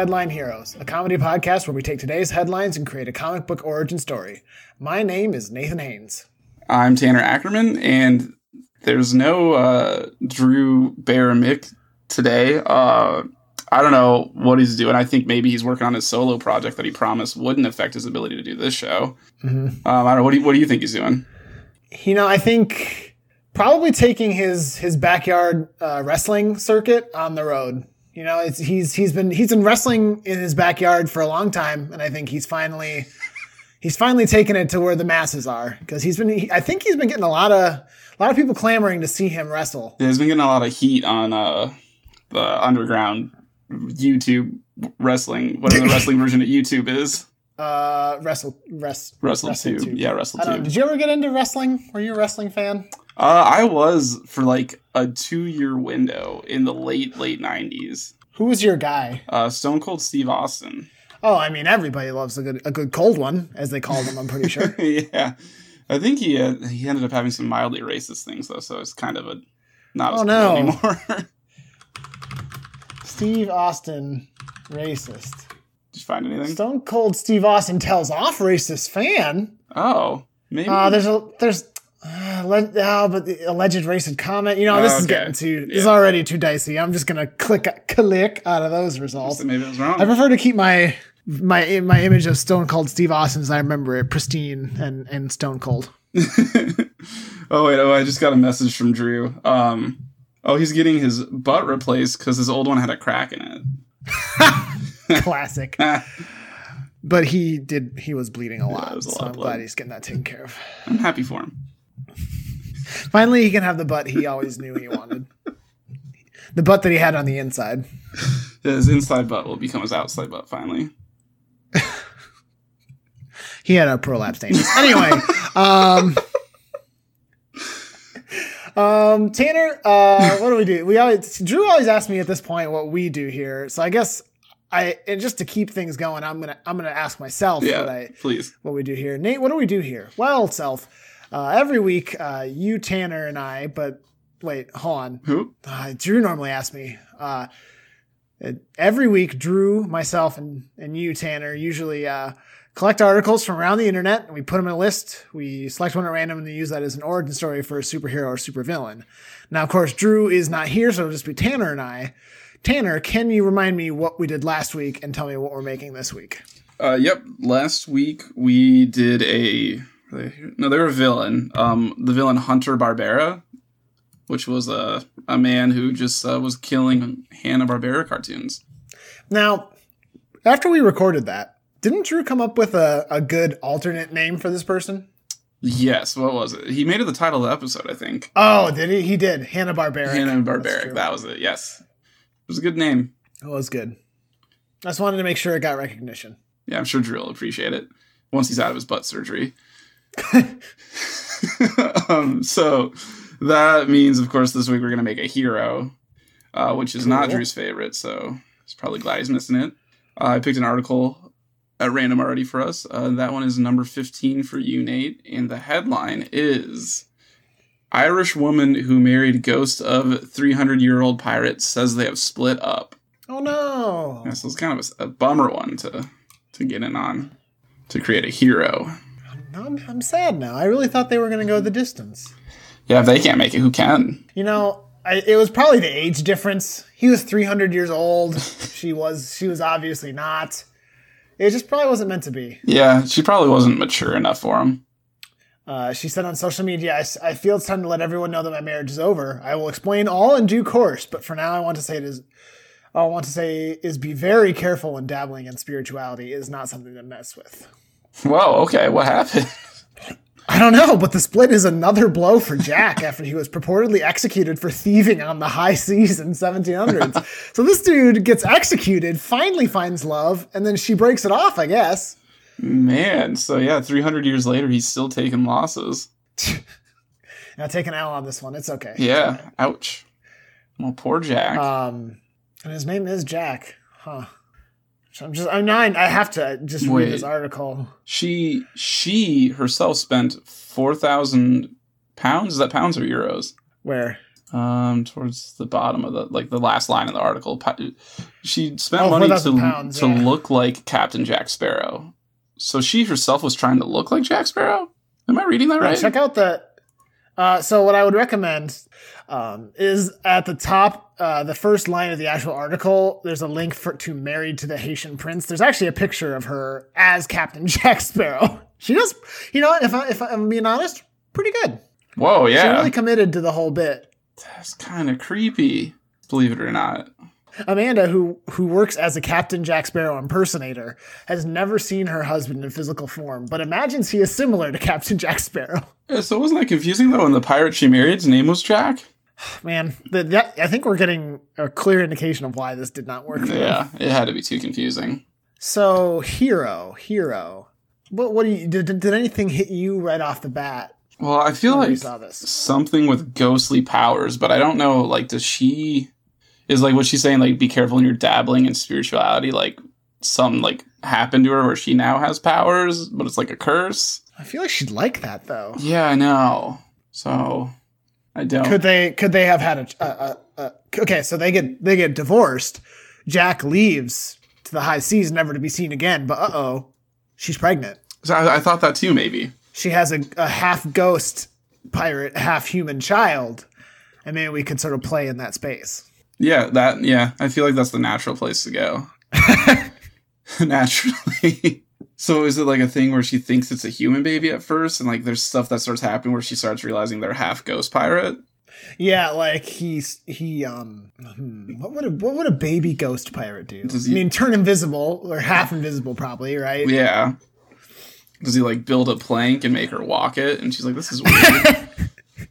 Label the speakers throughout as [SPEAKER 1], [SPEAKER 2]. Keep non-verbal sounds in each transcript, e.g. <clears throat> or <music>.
[SPEAKER 1] and welcome to Headline Heroes, a comedy podcast where we take today's headlines and create a comic book origin story. My name is Nathan Haynes.
[SPEAKER 2] I'm Tanner Ackerman, and there's no uh, Drew Bear Mick today. Uh, I don't know what he's doing. I think maybe he's working on his solo project that he promised wouldn't affect his ability to do this show. Um, I don't know. What do you, what do you think he's doing?
[SPEAKER 1] You know, I think probably taking his his backyard uh, wrestling circuit on the road. You know, it's, he's he's been he's been wrestling in his backyard for a long time, and I think he's finally he's finally taken it to where the masses are because he's been he, I think he's been getting a lot of a lot of people clamoring to see him wrestle.
[SPEAKER 2] Yeah, he's been getting a lot of heat on uh, the underground YouTube wrestling, whatever the wrestling version of YouTube is.
[SPEAKER 1] Uh, wrestle rest
[SPEAKER 2] Wrestle. Yeah, Wrestle
[SPEAKER 1] I don't know.
[SPEAKER 2] Tube.
[SPEAKER 1] Did you ever get into wrestling? Were you a wrestling fan?
[SPEAKER 2] Uh, I was for like a two year window in the late, late 90s.
[SPEAKER 1] Who was your guy?
[SPEAKER 2] Uh, Stone Cold Steve Austin.
[SPEAKER 1] Oh, I mean, everybody loves a good a good cold one, as they call them. I'm pretty sure. <laughs>
[SPEAKER 2] yeah, I think he uh, he ended up having some mildly racist things though, so it's kind of a not
[SPEAKER 1] Oh,
[SPEAKER 2] as
[SPEAKER 1] no.
[SPEAKER 2] cool anymore. <laughs>
[SPEAKER 1] Steve Austin, racist.
[SPEAKER 2] Did you find anything?
[SPEAKER 1] Stone Cold Steve Austin tells off racist fan.
[SPEAKER 2] Oh, maybe.
[SPEAKER 1] Uh, there's a there's. <sighs> Uh, le- oh, but the alleged racist comment. You know, this is
[SPEAKER 2] Okay.
[SPEAKER 1] getting too. This is already too dicey. I'm just gonna click click out of those results.
[SPEAKER 2] maybe I was wrong.
[SPEAKER 1] I prefer to keep my my my image of Stone Cold Steve Austin as I remember it, pristine and and Stone Cold. <laughs>
[SPEAKER 2] oh wait, oh I just got a message from Drew. Um, oh he's getting his butt replaced because his old one had a crack in it. <laughs>
[SPEAKER 1] Classic. <laughs> but he did. He was bleeding a lot,
[SPEAKER 2] it was a lot of
[SPEAKER 1] I'm
[SPEAKER 2] blood.
[SPEAKER 1] glad he's getting that taken care of.
[SPEAKER 2] I'm happy for him.
[SPEAKER 1] Finally, he can have the butt he always knew he wanted. The butt that he had on the inside.
[SPEAKER 2] His inside butt will become his outside butt finally.
[SPEAKER 1] He had a prolapse anus. Anyway, um, um, Tanner, uh, what do we do? We always Drew always asks me at this point what we do here. So I guess I and just to keep things going, I'm gonna I'm gonna ask myself
[SPEAKER 2] Yeah,
[SPEAKER 1] what I
[SPEAKER 2] please.
[SPEAKER 1] what we do here. Nate, what do we do here? Well, self, uh, every week, uh, you, Tanner, and I, but wait, hold on.
[SPEAKER 2] Who?
[SPEAKER 1] Uh, Drew normally asks me. Uh, every week, Drew, myself, and, and you, Tanner, usually uh, collect articles from around the internet and we put them in a list. We select one at random and we use that as an origin story for a superhero or supervillain. Now, of course, Drew is not here, so it'll just be Tanner and I. Tanner, can you remind me what we did last week and tell me what we're making this week?
[SPEAKER 2] Uh, yep. Last week we did a they no, they were a villain. Um, the villain Hunter Barbera, which was a a man who just uh, was killing Hanna Barbera cartoons.
[SPEAKER 1] Now, after we recorded that, didn't Drew come up with a, a good alternate name for this person?
[SPEAKER 2] Yes. What was it? He made it the title of the episode, I think.
[SPEAKER 1] Oh, did he? He did. Hanna Barbera.
[SPEAKER 2] Hanna Barbera. That was it. Yes. It was a good name.
[SPEAKER 1] That was good. I just wanted to make sure it got recognition.
[SPEAKER 2] Yeah, I'm sure Drew will appreciate it once he's out of his butt surgery. <laughs> um, so that means, of course, this week we're going to make a hero, uh, which is not Drew's favorite. So he's probably glad he's missing it. Uh, I picked an article at random already for us. Uh, that one is number 15 for you, Nate. And the headline is Irish woman who married ghost of 300 year old pirate says they have split up.
[SPEAKER 1] Oh no!
[SPEAKER 2] Yeah, so it's kind of a, a bummer one to to get in on to create a hero.
[SPEAKER 1] No, I'm, I'm sad now. I really thought they were going to go the distance.
[SPEAKER 2] Yeah, if they can't make it, who can?
[SPEAKER 1] You know, I, it was probably the age difference. He was 300 years old. <laughs> she was. She was obviously not. It just probably wasn't meant to be.
[SPEAKER 2] Yeah, she probably wasn't mature enough for him.
[SPEAKER 1] Uh, she said on social media, "I feel it's time to let everyone know that my marriage is over. I will explain all in due course, but for now, I want to say it is. all I want to say is be very careful when dabbling in spirituality. It is not something to mess with.
[SPEAKER 2] Whoa, okay, what happened?
[SPEAKER 1] I don't know, but the split is another blow for Jack <laughs> after he was purportedly executed for thieving on the high seas in 1700s. <laughs> so this dude gets executed, finally finds love, and then she breaks it off, I guess.
[SPEAKER 2] Man, so yeah, 300 years later, he's still taking losses. <laughs>
[SPEAKER 1] Now take an L on this one. It's okay.
[SPEAKER 2] Yeah, ouch. Well, poor Jack.
[SPEAKER 1] Um, and his name is Jack. Huh. So I'm just I'm nine. I have to just read this article.
[SPEAKER 2] she she herself spent 4,000 pounds. Is that pounds or euros?
[SPEAKER 1] Where?
[SPEAKER 2] Um, towards the bottom of the like the last line of the article, she spent
[SPEAKER 1] Oh,
[SPEAKER 2] money to
[SPEAKER 1] pounds,
[SPEAKER 2] to
[SPEAKER 1] yeah.
[SPEAKER 2] look like Captain Jack Sparrow. So she herself was trying to look like Jack Sparrow. Am I reading that
[SPEAKER 1] Yeah,
[SPEAKER 2] right?
[SPEAKER 1] Check out the. Uh, so what I would recommend um, is at the top, uh, the first line of the actual article. There's a link for to "Married to the Haitian Prince." There's actually a picture of her as Captain <laughs> Jack Sparrow. She does, you know, if I, if I'm being honest, pretty good.
[SPEAKER 2] Whoa, yeah, She
[SPEAKER 1] really committed to the whole bit.
[SPEAKER 2] that's kind of creepy. Believe it or not.
[SPEAKER 1] Amanda, who who works as a Captain Jack Sparrow impersonator, has never seen her husband in physical form, but imagines he is similar to Captain Jack Sparrow.
[SPEAKER 2] Yeah, so wasn't that confusing though? When the pirate she married's name was Jack. <sighs>
[SPEAKER 1] Man, the, that, I think we're getting a clear indication of why this did not work. Them.
[SPEAKER 2] Yeah, it had to be too confusing.
[SPEAKER 1] So, hero, hero. What what do you did, did anything hit you right off the bat
[SPEAKER 2] Well, I feel like something with ghostly powers, but I don't know. Like, does she is like what she's saying? Like, be careful when you're dabbling in spirituality. Like, some like happened to her where she now has powers, but it's like a curse.
[SPEAKER 1] I feel like she'd like that though.
[SPEAKER 2] Yeah, I know. So I don't.
[SPEAKER 1] Could they could they have had a, okay? So they get they get divorced. Jack leaves to the high seas, never to be seen again. But uh oh, she's pregnant.
[SPEAKER 2] So I, I thought that too. Maybe.
[SPEAKER 1] She has a, a half ghost pirate, half human child, and maybe we could sort of play in that space.
[SPEAKER 2] Yeah, that. Yeah, I feel like that's the natural place to go. <laughs> Naturally. <laughs> so is it like a thing where she thinks it's a human baby at first, and like there's stuff that starts happening where she starts realizing they're half ghost pirate?
[SPEAKER 1] Yeah, like he's he um hmm, what would a what would a baby ghost pirate do?
[SPEAKER 2] Does
[SPEAKER 1] I mean turn invisible or half invisible probably, right?
[SPEAKER 2] Yeah. Does he like build a plank and make her walk it? And she's like, "This is weird." <laughs>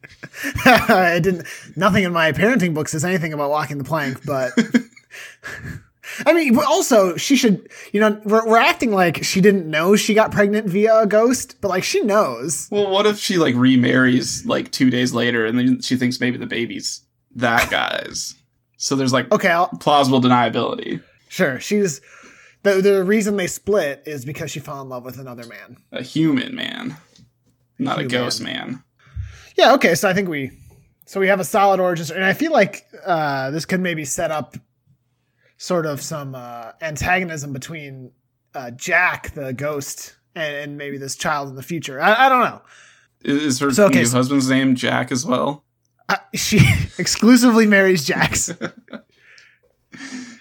[SPEAKER 2] <laughs>
[SPEAKER 1] I didn't nothing in my parenting book says anything about walking the plank, but <laughs> I mean, but also she should, you know, we're, we're acting like she didn't know she got pregnant via a ghost, but like she knows.
[SPEAKER 2] well, what if she like remarries like two days later, and then she thinks maybe the baby's that guy's? So there's like
[SPEAKER 1] Okay, I'll,
[SPEAKER 2] plausible deniability.
[SPEAKER 1] sure. She's the the reason they split is because she fell in love with another man.
[SPEAKER 2] A human man, not a
[SPEAKER 1] Human.
[SPEAKER 2] ghost man.
[SPEAKER 1] Yeah, okay, so I think we so we have a solid origin story, and I feel like uh, this could maybe set up sort of some uh, antagonism between uh, Jack, the ghost, and, and maybe this child in the future. I, I don't know.
[SPEAKER 2] Is her
[SPEAKER 1] So, okay,
[SPEAKER 2] new
[SPEAKER 1] so-
[SPEAKER 2] husband's name Jack as well?
[SPEAKER 1] Uh, she <laughs> exclusively marries Jacks. <laughs>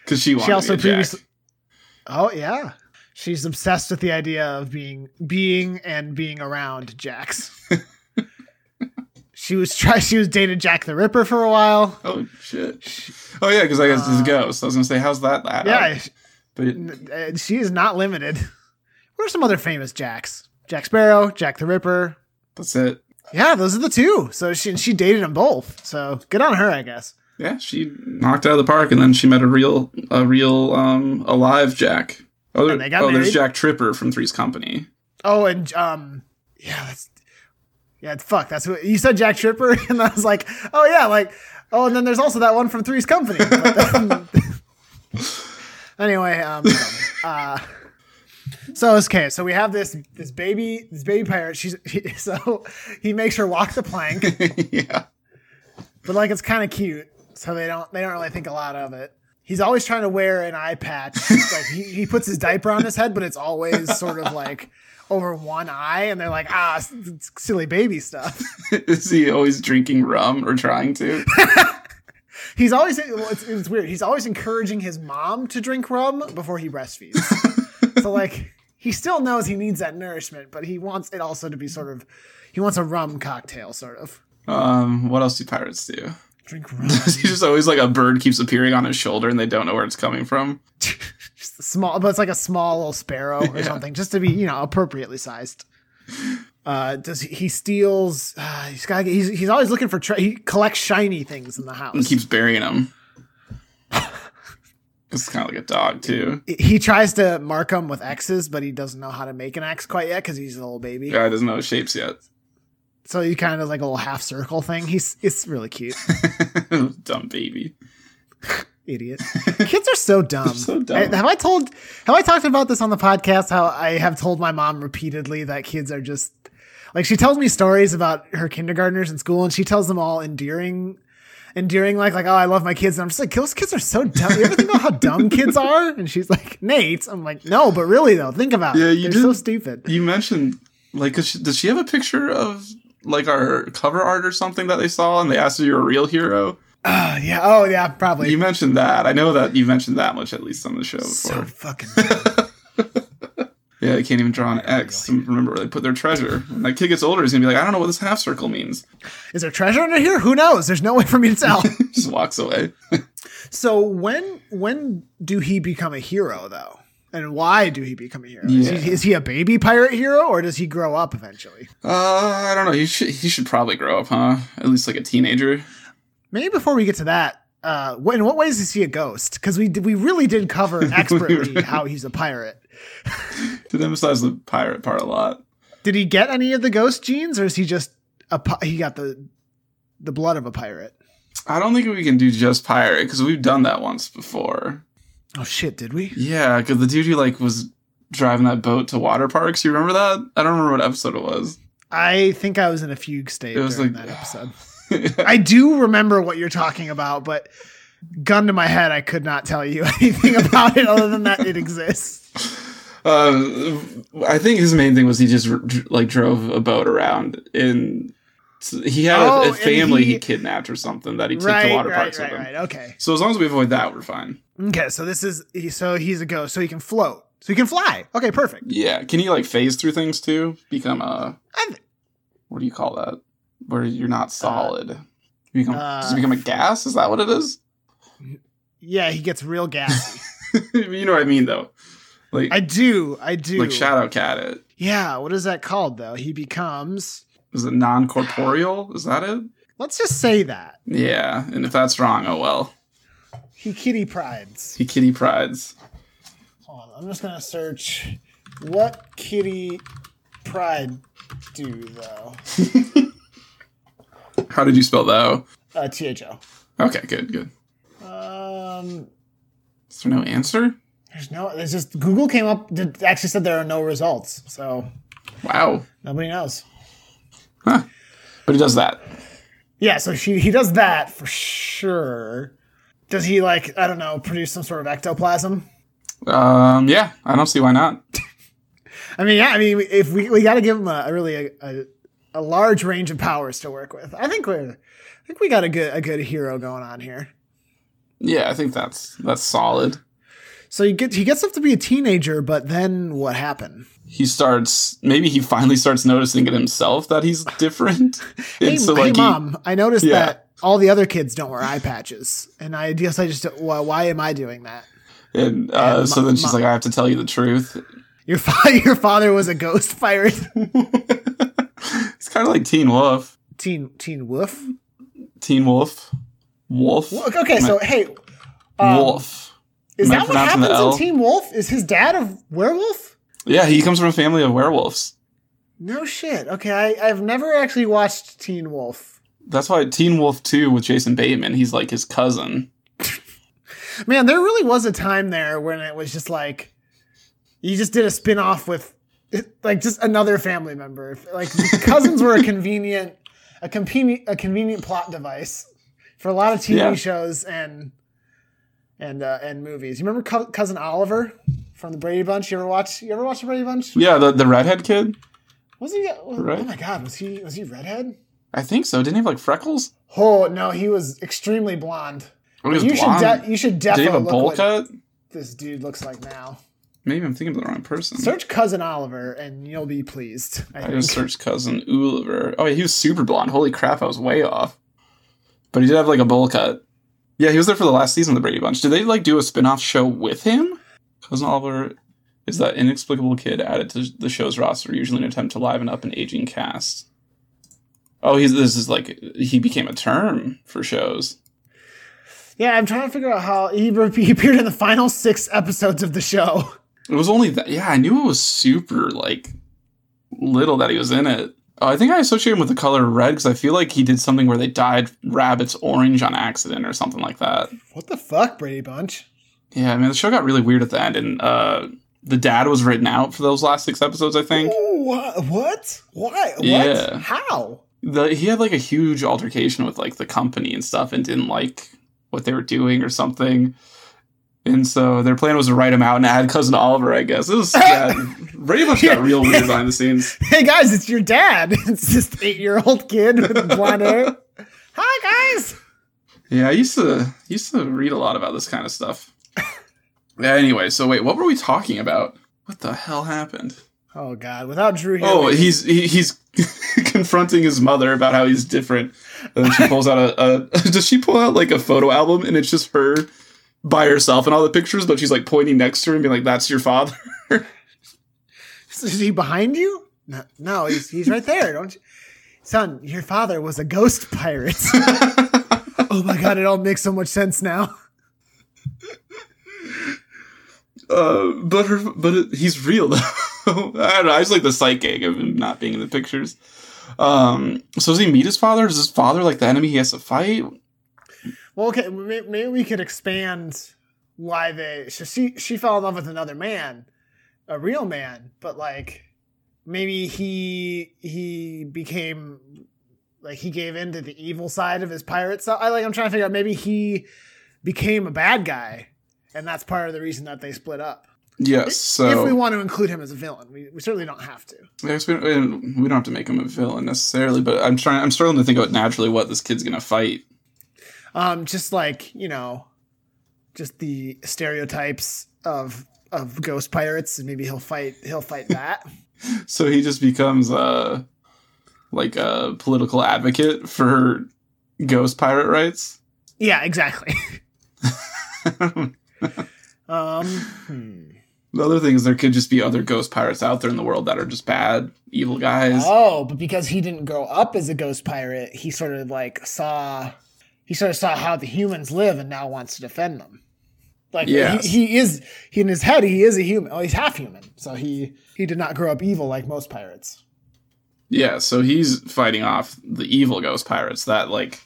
[SPEAKER 2] Because she
[SPEAKER 1] She also
[SPEAKER 2] to be a Jack.
[SPEAKER 1] previously. Oh yeah, she's obsessed with the idea of being being and being around Jacks. <laughs> she was try. She was dated Jack the Ripper for a while.
[SPEAKER 2] Oh shit! Oh yeah, because I guess it's
[SPEAKER 1] Uh,
[SPEAKER 2] a ghost. I was gonna say, how's that? add
[SPEAKER 1] Yeah,
[SPEAKER 2] but
[SPEAKER 1] Uh, she is not limited. <laughs> What are some other famous Jacks? Jack Sparrow, Jack the Ripper.
[SPEAKER 2] that's it.
[SPEAKER 1] Yeah, those are the two. So she she dated them both. So good on her, I guess.
[SPEAKER 2] Yeah, she knocked out of the park, and then she met a real, a real, um, alive Jack. Oh, there-
[SPEAKER 1] And they got
[SPEAKER 2] oh there's. Jack Tripper from Three's Company.
[SPEAKER 1] Oh, and um, yeah, that's yeah, fuck. That's what you said, Jack Tripper, <laughs> and I was like, oh yeah, like oh, and then there's also that one from Three's Company. Then- <laughs> anyway, um, uh, so it's okay. So we have this this baby this baby pirate. She's <laughs> he, so he makes her walk the plank,
[SPEAKER 2] yeah,
[SPEAKER 1] but like it's kind of cute. So they don't they don't really think a lot of it. He's always trying to wear an eye patch. <laughs> like he, he puts his diaper on his head, but it's always sort of like over one eye, and they're like, ah, silly baby stuff. <laughs>
[SPEAKER 2] is he always drinking rum or trying to? <laughs>
[SPEAKER 1] He's always well, it's, it's weird. He's always encouraging his mom to drink rum before he breastfeeds. so like he still knows he needs that nourishment, but he wants it also to be sort of he wants a rum cocktail, sort of.
[SPEAKER 2] um, what else do pirates do?
[SPEAKER 1] Drink <laughs> rum.
[SPEAKER 2] He's just always like a bird keeps appearing on his shoulder, and they don't know where it's coming from. <laughs>
[SPEAKER 1] just a small, but it's like a small little sparrow or <laughs>
[SPEAKER 2] Yeah.
[SPEAKER 1] something, just to be you know appropriately sized. Uh, does he, he steals? Uh, he's got. He's he's always looking for. Tre- he collects shiny things in the house.
[SPEAKER 2] and keeps burying them. It's kind of like a dog too.
[SPEAKER 1] he tries to mark them with X's, but he doesn't know how to make an X quite yet because he's a little baby.
[SPEAKER 2] Guy doesn't know shapes yet.
[SPEAKER 1] So he kind of like a little half circle thing. He's it's really cute. <laughs>
[SPEAKER 2] Dumb baby.
[SPEAKER 1] Idiot. <laughs> Kids are so dumb.
[SPEAKER 2] so dumb.
[SPEAKER 1] I- have I told have I talked about this on the podcast how I have told my mom repeatedly that kids are just like she tells me stories about her kindergartners in school and she tells them all endearing endearing, like like oh I love my kids. And I'm just like those kids are so dumb. You ever think about how dumb kids are? And she's like Nate. I'm like no, but really though, think about
[SPEAKER 2] Yeah,
[SPEAKER 1] it.
[SPEAKER 2] you
[SPEAKER 1] They're so stupid.
[SPEAKER 2] You mentioned like she, does she have a picture of like our cover art or something that they saw, and they asked if you're a real hero?
[SPEAKER 1] Uh, yeah. Oh yeah, probably.
[SPEAKER 2] You mentioned that. I know that you mentioned that much at least on the show
[SPEAKER 1] so fucking. <laughs>
[SPEAKER 2] Yeah, they can't even draw an X remember where they put their treasure. When that kid gets older, he's gonna be like, I don't know what this half circle means.
[SPEAKER 1] Is there treasure under here? Who knows? There's no way for me to tell. <laughs>
[SPEAKER 2] Just walks away. <laughs>
[SPEAKER 1] so when when do he become a hero though? And why do he become a hero? Is, he, is he a baby pirate hero or does he grow up eventually?
[SPEAKER 2] Uh, I don't know. He should he should probably grow up, huh? At least like a teenager.
[SPEAKER 1] Maybe before we get to that, uh, in what ways is he a ghost? Because we did- we really did cover <laughs> expertly how he's a pirate. <laughs>
[SPEAKER 2] Did emphasize the pirate part a lot.
[SPEAKER 1] Did he get any of the ghost genes, or is he just a he got the the blood of a pirate?
[SPEAKER 2] I don't think we can do just pirate because we've done that once before.
[SPEAKER 1] Oh shit! Did we?
[SPEAKER 2] Yeah, because the dude who like was driving that boat to water parks. You remember that? I don't remember what episode it was.
[SPEAKER 1] I think I was in a fugue state
[SPEAKER 2] It was
[SPEAKER 1] during
[SPEAKER 2] like-
[SPEAKER 1] that episode. <laughs> I do remember what you're talking about, but gun to my head, I could not tell you <laughs> anything about it other than that it exists.
[SPEAKER 2] Uh, I think his main thing was he just like drove a boat around in. He had a-
[SPEAKER 1] Oh,
[SPEAKER 2] a,
[SPEAKER 1] and
[SPEAKER 2] family he,
[SPEAKER 1] he-
[SPEAKER 2] kidnapped or something that he took
[SPEAKER 1] right,
[SPEAKER 2] to water
[SPEAKER 1] right,
[SPEAKER 2] parks
[SPEAKER 1] right,
[SPEAKER 2] with him.
[SPEAKER 1] right. Okay,
[SPEAKER 2] So as long as we avoid that, we're fine.
[SPEAKER 1] okay. So this is so he's a ghost, so he can float, so he can fly. Okay, perfect.
[SPEAKER 2] Yeah. Can he like phase through things too? Become a
[SPEAKER 1] I th-
[SPEAKER 2] what do you call that? Where you're not solid. You become does
[SPEAKER 1] uh,
[SPEAKER 2] it become a gas? Is that what it is?
[SPEAKER 1] yeah, he gets real gassy. <laughs>
[SPEAKER 2] you know what I mean though. Like
[SPEAKER 1] I do, I do.
[SPEAKER 2] like Shadowcat. It
[SPEAKER 1] Yeah, what is that called though? He becomes.
[SPEAKER 2] Is it non corporeal? Is that it?
[SPEAKER 1] Let's just say that
[SPEAKER 2] Yeah. And if that's wrong, oh well.
[SPEAKER 1] he Kitty Prydes.
[SPEAKER 2] He Kitty Prydes.
[SPEAKER 1] Hold on, I'm just gonna search what Kitty Pryde do though. <laughs>
[SPEAKER 2] How did you spell that?
[SPEAKER 1] Uh, T H O.
[SPEAKER 2] Okay, good, good.
[SPEAKER 1] Um,
[SPEAKER 2] Is there no answer?
[SPEAKER 1] there's no. There's just Google came up. Did, actually said there are no results, so
[SPEAKER 2] Wow.
[SPEAKER 1] nobody knows.
[SPEAKER 2] But he does that.
[SPEAKER 1] Yeah, so she he does that for sure. Does he like I don't know produce some sort of ectoplasm?
[SPEAKER 2] Um, yeah, I don't see why not.
[SPEAKER 1] I mean, yeah, I mean, if we we got to give him a, a really a, a, a large range of powers to work with. I think we're I think we got a good a good hero going on here.
[SPEAKER 2] Yeah, I think that's that's solid.
[SPEAKER 1] So he gets he gets up to be a teenager, but then what happened?
[SPEAKER 2] He starts maybe he finally starts noticing it himself that he's different. <laughs>
[SPEAKER 1] Hey,
[SPEAKER 2] And so,
[SPEAKER 1] hey
[SPEAKER 2] like, he-
[SPEAKER 1] mom, I noticed
[SPEAKER 2] Yeah.
[SPEAKER 1] that all the other kids don't wear eye patches, and I guess I just why, why am I doing that?
[SPEAKER 2] and uh,
[SPEAKER 1] and
[SPEAKER 2] so then she's
[SPEAKER 1] mo-
[SPEAKER 2] like, I have to tell you the truth.
[SPEAKER 1] Your father, <laughs> your father was a ghost pirate.
[SPEAKER 2] it's kind of like Teen Wolf.
[SPEAKER 1] Teen Teen Wolf.
[SPEAKER 2] Teen Wolf. Wolf.
[SPEAKER 1] Well, Okay, so hey, um,
[SPEAKER 2] Wolf.
[SPEAKER 1] Is
[SPEAKER 2] Am I
[SPEAKER 1] that what happens in Teen Wolf? Is his dad a werewolf?
[SPEAKER 2] Yeah, he comes from a family of werewolves.
[SPEAKER 1] No shit. Okay, I, I've never actually watched Teen Wolf.
[SPEAKER 2] That's why Teen Wolf Too with Jason Bateman, he's like his cousin. <laughs>
[SPEAKER 1] Man, there really was a time there when it was just like you just did a spin-off with like just another family member. Like <laughs> cousins were a convenient a convenient a convenient plot device for a lot of TV
[SPEAKER 2] Yeah.
[SPEAKER 1] shows and and uh, and movies. You remember Co- cousin Oliver from the Brady Bunch? You ever watch you ever watch the Brady Bunch?
[SPEAKER 2] Yeah, the, the redhead kid?
[SPEAKER 1] Was he was,
[SPEAKER 2] Right.
[SPEAKER 1] Oh my god, was he was he redhead?
[SPEAKER 2] I think so. Didn't he have like freckles?
[SPEAKER 1] Oh no, he was extremely blonde.
[SPEAKER 2] Or he was
[SPEAKER 1] You
[SPEAKER 2] blonde?
[SPEAKER 1] should de- you should definitely
[SPEAKER 2] Did he have a bowl
[SPEAKER 1] what
[SPEAKER 2] cut?
[SPEAKER 1] this dude looks like now.
[SPEAKER 2] Maybe I'm thinking of the wrong person.
[SPEAKER 1] Search cousin Oliver and you'll be pleased. I,
[SPEAKER 2] I just searched cousin Oliver. Oh yeah, he was super blonde. Holy crap, I was way off. But he did have like a bowl cut. Yeah, he was there for the last season of the Brady Bunch. Did they like do a spin-off show with him? Cousin Oliver is that inexplicable kid added to the show's roster, usually in an attempt to liven up an aging cast. Oh, he's this is like he became a term for shows.
[SPEAKER 1] Yeah, I'm trying to figure out how he, <laughs> he appeared in the final six episodes of the show.
[SPEAKER 2] It was only that. Yeah, I knew it was super like little that he was in it. I think I associate him with the color red because I feel like he did something where they dyed rabbits orange on accident or something like that.
[SPEAKER 1] What the fuck, Brady Bunch?
[SPEAKER 2] Yeah, I mean the show got really weird at the end, and uh, the dad was written out for those last six episodes. I think.
[SPEAKER 1] What? What? Why? What?
[SPEAKER 2] Yeah.
[SPEAKER 1] How?
[SPEAKER 2] the he had like a huge altercation with like the company and stuff and didn't like what they were doing or something. And so their plan was to write him out and add cousin Oliver, I guess. It was yeah, <laughs> Brady Bunch got real weird behind the scenes. <laughs>
[SPEAKER 1] Hey guys, it's your dad. <laughs> It's this eight year old kid with blonde hair. Hi guys.
[SPEAKER 2] Yeah, I used to used to read a lot about this kind of stuff. Yeah, anyway, so wait, what were we talking about? What the hell happened?
[SPEAKER 1] Oh god, without Drew here.
[SPEAKER 2] Oh, he's he, he's confronting his mother about how he's different. And then she pulls out a, a does she pull out like a photo album and it's just her by herself in all the pictures, but she's like pointing next to her and being like, "That's your father." <laughs>
[SPEAKER 1] is he behind you? No, no, he's he's right there. Don't you, son? Your father was a ghost pirate. <laughs> oh my god, it all makes so much sense now.
[SPEAKER 2] uh, but her, but it, he's real though. <laughs> I don't know. I just like the sight gag of him not being in the pictures. Um, so does he meet his father? Is his father like the enemy he has to fight?
[SPEAKER 1] Well, okay, maybe we could expand why they. So she she fell in love with another man, a real man, but like maybe he he became like he gave in to the evil side of his pirate side. I like I'm trying to figure out maybe he became a bad guy, and that's part of the reason that they split up.
[SPEAKER 2] Yes. So
[SPEAKER 1] if we want to include him as a villain, we, we certainly don't have to.
[SPEAKER 2] Guess we, we don't have to make him a villain necessarily, but I'm trying. I'm struggling to think out naturally what this kid's gonna fight.
[SPEAKER 1] Um, just like you know, just the stereotypes of of ghost pirates, and maybe he'll fight he'll fight <laughs> that.
[SPEAKER 2] So he just becomes a like a political advocate for ghost pirate rights.
[SPEAKER 1] yeah, exactly. <laughs> <laughs> Um, hmm.
[SPEAKER 2] The other thing is there could just be other ghost pirates out there in the world that are just bad, evil guys.
[SPEAKER 1] oh, but because he didn't grow up as a ghost pirate, he sort of like saw he sort of saw how the humans live and now wants to defend them. Like
[SPEAKER 2] Yes.
[SPEAKER 1] he, he is he in his head he is a human. Oh, he's half human, so he he did not grow up evil like most pirates.
[SPEAKER 2] Yeah, so he's fighting off the evil ghost pirates that like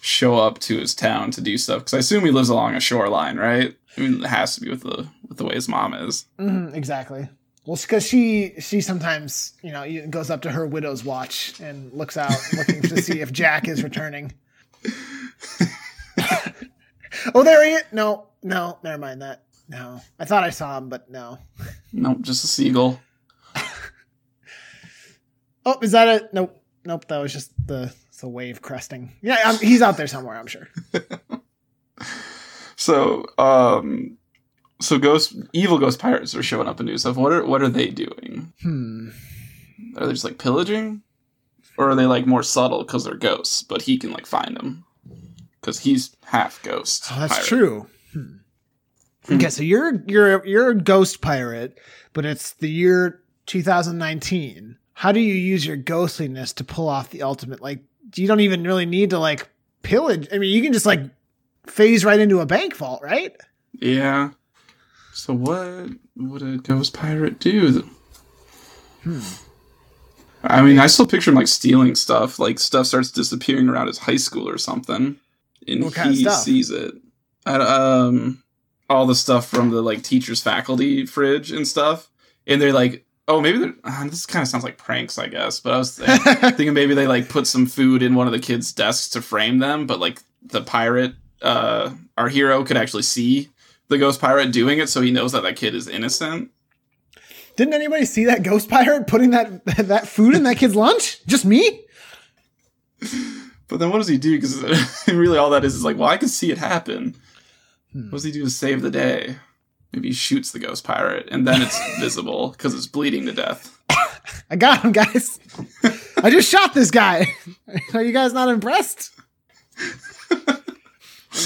[SPEAKER 2] show up to his town to do stuff. Because I assume he lives along a shoreline, right? I mean, it has to be with the with the way his mom is.
[SPEAKER 1] hmm exactly. Well, because she she sometimes you know goes up to her widow's watch and looks out looking to see if Jack is returning. <laughs> oh, there he is. No, no, never mind that. No, I thought I saw him, but no.
[SPEAKER 2] Nope, just a seagull.
[SPEAKER 1] Oh, is that it? Nope, nope. That was just the the wave cresting. Yeah, um he's out there somewhere. I'm sure. <laughs>
[SPEAKER 2] So, um, so ghost evil ghost pirates are showing up and new stuff. What are what are they doing?
[SPEAKER 1] Hmm.
[SPEAKER 2] Are they just like pillaging, or are they like more subtle because they're ghosts, but he can like find them because he's half ghost.
[SPEAKER 1] Oh, that's
[SPEAKER 2] pirate.
[SPEAKER 1] true. Hmm. Okay, so you're you're you're a ghost pirate, but it's the year 2019. How do you use your ghostliness to pull off the ultimate? Like, you don't even really need to like pillage. I mean, you can just like phase right into a bank vault, right?
[SPEAKER 2] Yeah. So what would a ghost pirate do?
[SPEAKER 1] Hmm.
[SPEAKER 2] I mean, I still picture him like stealing stuff. Like stuff starts disappearing around his high school or something, and
[SPEAKER 1] What kind of
[SPEAKER 2] he
[SPEAKER 1] stuff?
[SPEAKER 2] sees it. I, um, all the stuff from the like teachers' faculty fridge and stuff, and they're like, oh, maybe they're. Uh, this kind of sounds like pranks, I guess. But I was <laughs> thinking maybe they like put some food in one of the kids' desks to frame them, but like the pirate, uh, our hero could actually see the ghost pirate doing it, so he knows that that kid is innocent.
[SPEAKER 1] Didn't anybody see that ghost pirate putting that <laughs> that food in that kid's lunch? Just me? <laughs>
[SPEAKER 2] But then what does he do? Because <laughs> really, all that is is like, well, I can see it happen.
[SPEAKER 1] Hmm.
[SPEAKER 2] What does he do to save the day? Maybe he shoots the ghost pirate, and then it's <laughs> visible because it's bleeding to death.
[SPEAKER 1] I got him, guys. <laughs> I just shot this guy. Are you guys not impressed?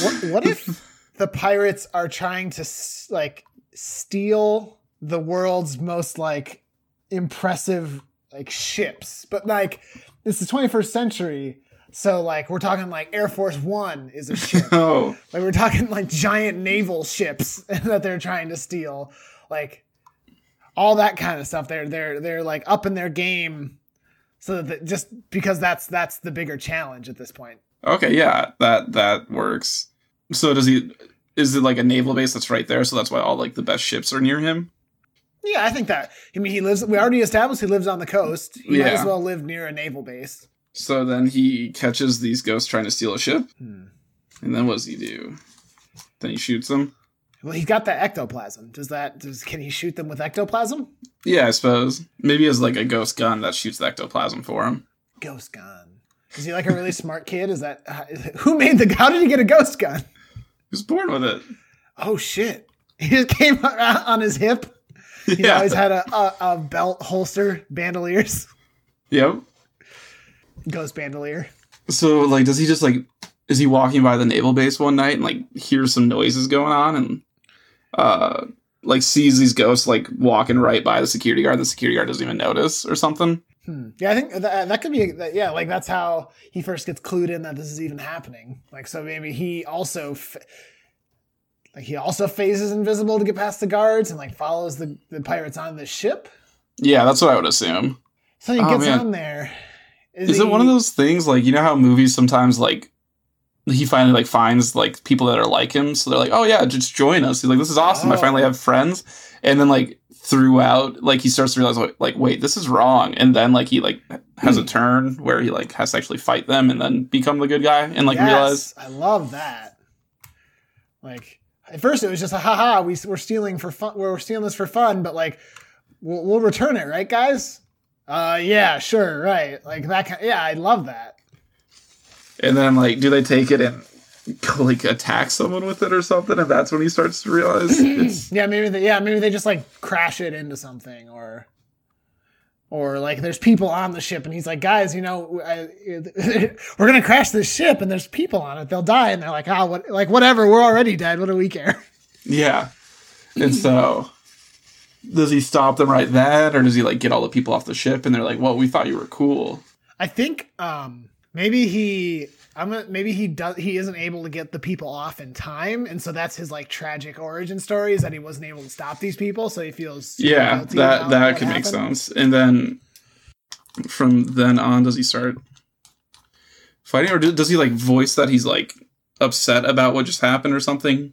[SPEAKER 1] what, what if the pirates are trying to like steal the world's most like impressive like ships, but like it's the 21st century, so like we're talking like Air Force One is a ship. <laughs>
[SPEAKER 2] Oh,
[SPEAKER 1] Like we're talking like giant naval ships <laughs> that they're trying to steal, like all that kind of stuff. They're they're they're like up in their game, so that just because that's that's the bigger challenge at this point.
[SPEAKER 2] okay, yeah, that that works. So does he? Is it like a naval base that's right there? So that's why all like the best ships are near him.
[SPEAKER 1] Yeah, I think that. I mean, he lives. We already established he lives on the coast. He might as well live near a naval base.
[SPEAKER 2] So then he catches these ghosts trying to steal a ship,
[SPEAKER 1] Hmm.
[SPEAKER 2] and then what does he do? Then he shoots them.
[SPEAKER 1] Well, he's got the ectoplasm. Does that? Does can he shoot them with ectoplasm?
[SPEAKER 2] Yeah, I suppose. Maybe he has like a ghost gun that shoots the ectoplasm for him.
[SPEAKER 1] Ghost gun. Is he like a really <laughs> smart kid? Is that uh, <laughs> who made the? How did he get a ghost gun?
[SPEAKER 2] He was born with it.
[SPEAKER 1] Oh shit! <laughs> He just came out on his hip. He
[SPEAKER 2] yeah.
[SPEAKER 1] always had a, a, a belt holster, bandoliers,
[SPEAKER 2] Yep.
[SPEAKER 1] Ghost bandolier.
[SPEAKER 2] So like, does he just like? Is he walking by the naval base one night and like hears some noises going on and uh like sees these ghosts like walking right by the security guard? And the security guard doesn't even notice or something.
[SPEAKER 1] Hmm. Yeah, I think that, that could be. That, yeah, like that's how he first gets clued in that this is even happening. Like, so maybe he also, f- like, he also phases invisible to get past the guards and like follows the, the pirates on the ship.
[SPEAKER 2] Yeah, that's what I would assume.
[SPEAKER 1] So he
[SPEAKER 2] Oh,
[SPEAKER 1] gets
[SPEAKER 2] man.
[SPEAKER 1] on there.
[SPEAKER 2] Is it one of those things like you know how movies sometimes like he finally like finds like people that are like him, so they're like, oh yeah, just join us. He's like, this is awesome. I
[SPEAKER 1] Oh.
[SPEAKER 2] finally have friends, and then like throughout, like he starts to realize like, like wait, this is wrong, and then like he like has
[SPEAKER 1] Hmm.
[SPEAKER 2] a turn where he like has to actually fight them and then become the good guy and like realize
[SPEAKER 1] I love that. Like at first it was just a haha, we we're stealing for fun. We're stealing this for fun, but like we'll, we'll return it, right, guys? Uh, yeah, sure, right. Like that. Kind, yeah, I love that.
[SPEAKER 2] and then like do they take it and <laughs> like attack someone with it or something, and that's when he starts to realize <clears throat> it's
[SPEAKER 1] Yeah, maybe they, yeah, maybe they just like crash it into something, or or like there's people on the ship, and he's like, guys, you know, I, <laughs> we're gonna crash this ship, and there's people on it, they'll die, and they're like, oh, what, like whatever, we're already dead. What do we care?
[SPEAKER 2] Yeah. And so does he stop them right then or does he like get all the people off the ship and they're like, "Well, we thought you were cool."
[SPEAKER 1] I think um maybe he I'm gonna, maybe he does he isn't able to get the people off in time, and so that's his like tragic origin story is that he wasn't able to stop these people, so he feels
[SPEAKER 2] Yeah, that that could make
[SPEAKER 1] happened.
[SPEAKER 2] sense. And then from then on does he start fighting or do- does he like voice that he's like upset about what just happened or something?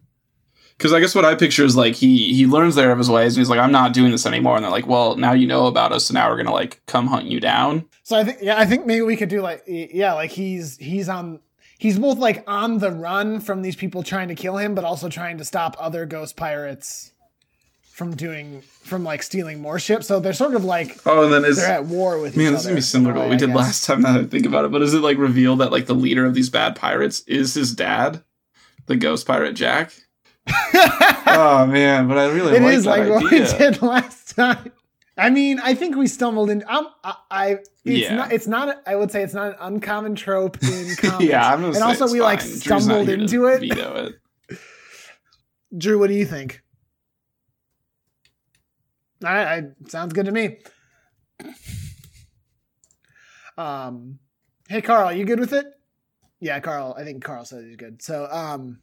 [SPEAKER 2] Cuz I guess what I picture is like he he learns there of his ways and he's like I'm not doing this anymore and they're like, "Well, now you know about us, so now we're going to like come hunt you down."
[SPEAKER 1] So I think yeah, I think maybe we could do like yeah, like he's he's on he's both like on the run from these people trying to kill him, but also trying to stop other ghost pirates from doing from like stealing more ships. So they're sort of like
[SPEAKER 2] Oh, and then is
[SPEAKER 1] they're at war with
[SPEAKER 2] Man, this is gonna be similar to what we did last time. Now that I think about it, but is it like revealed that like the leader of these bad pirates is his dad, the ghost pirate Jack? Oh man, but I really
[SPEAKER 1] It
[SPEAKER 2] like
[SPEAKER 1] is like what we did <laughs> last time. I mean, I think we stumbled in. Um, I, I it's
[SPEAKER 2] Yeah.
[SPEAKER 1] not. It's not. I would say it's not an uncommon trope in <laughs> comics.
[SPEAKER 2] yeah, I'm
[SPEAKER 1] and
[SPEAKER 2] say
[SPEAKER 1] also
[SPEAKER 2] it's
[SPEAKER 1] we like
[SPEAKER 2] fine. Not
[SPEAKER 1] stumbled into it.
[SPEAKER 2] It. <laughs>
[SPEAKER 1] Drew, what do you think? Right, I, sounds good to me. <clears throat> Um, hey Carl, you good with it? Yeah, Carl. I think Carl said he's good. So, um,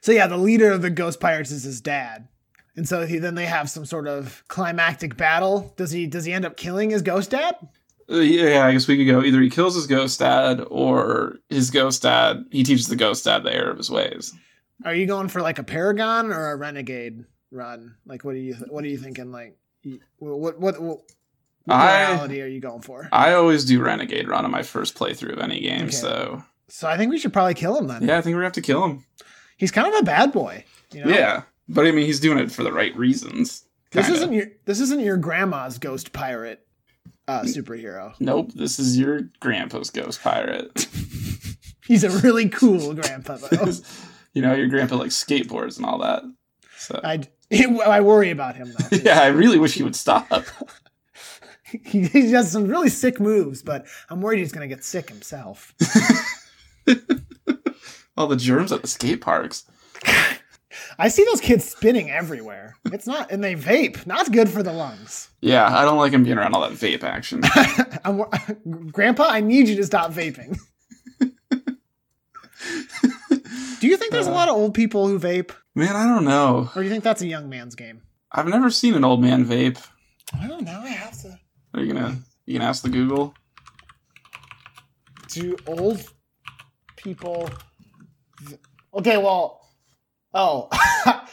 [SPEAKER 1] so yeah, the leader of the Ghost Pirates is his dad, and so he then they have some sort of climactic battle. Does he does he end up killing his ghost dad?
[SPEAKER 2] Uh, yeah, I guess we could go. Either he kills his ghost dad, or his ghost dad. He teaches the ghost dad the error of his ways.
[SPEAKER 1] Are you going for like a Paragon or a Renegade run? Like, what are you what are you thinking? Like, what what what, what
[SPEAKER 2] I-
[SPEAKER 1] morality are you going for?
[SPEAKER 2] I always do renegade run on my first playthrough of any game,
[SPEAKER 1] Okay.
[SPEAKER 2] so
[SPEAKER 1] So I think we should probably kill him then.
[SPEAKER 2] yeah, I think we're gonna have to kill him.
[SPEAKER 1] He's kind of a bad boy. You know?
[SPEAKER 2] Yeah, but I mean, he's doing it for the right reasons.
[SPEAKER 1] This isn't your this isn't your grandma's ghost pirate uh, superhero.
[SPEAKER 2] Nope, this is your grandpa's ghost pirate. <laughs> <laughs>
[SPEAKER 1] He's a really cool grandpa though. <laughs>
[SPEAKER 2] you know, your grandpa likes skateboards and all that. So
[SPEAKER 1] I I worry about him though.
[SPEAKER 2] yeah, I really wish he would stop.
[SPEAKER 1] he, he does some really sick moves, but I'm worried he's gonna get sick himself.
[SPEAKER 2] All the germs at the skate parks. <laughs>
[SPEAKER 1] I see those kids spinning everywhere. It's not, and they vape. Not good for the lungs.
[SPEAKER 2] Yeah, I don't like him being around all that vape action. <laughs> <laughs>
[SPEAKER 1] Grandpa, I need you to stop vaping. do you think there's a
[SPEAKER 2] Uh.
[SPEAKER 1] lot of old people who vape,
[SPEAKER 2] Man, I don't know.
[SPEAKER 1] or do you think that's a young man's game?
[SPEAKER 2] I've never seen an old man vape.
[SPEAKER 1] I don't know. I have to.
[SPEAKER 2] Are you gonna you gonna ask the Google?
[SPEAKER 1] Do old people? Okay, well, oh, <laughs>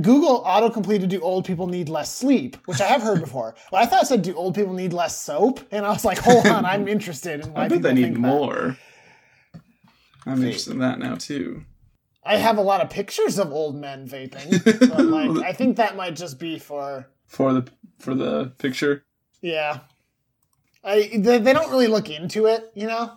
[SPEAKER 1] Google autocompleted do old people need less sleep, which I have heard before. <laughs> Well, I thought it said do old people need less soap, and I was like, hold on, I'm interested in <laughs> why
[SPEAKER 2] I bet
[SPEAKER 1] people
[SPEAKER 2] they need
[SPEAKER 1] think that.
[SPEAKER 2] more. I'm interested in that now too.
[SPEAKER 1] I have a lot of pictures of old men vaping, but like I think that might just be for
[SPEAKER 2] For the for the picture.
[SPEAKER 1] yeah. I they, they don't really look into it, you know.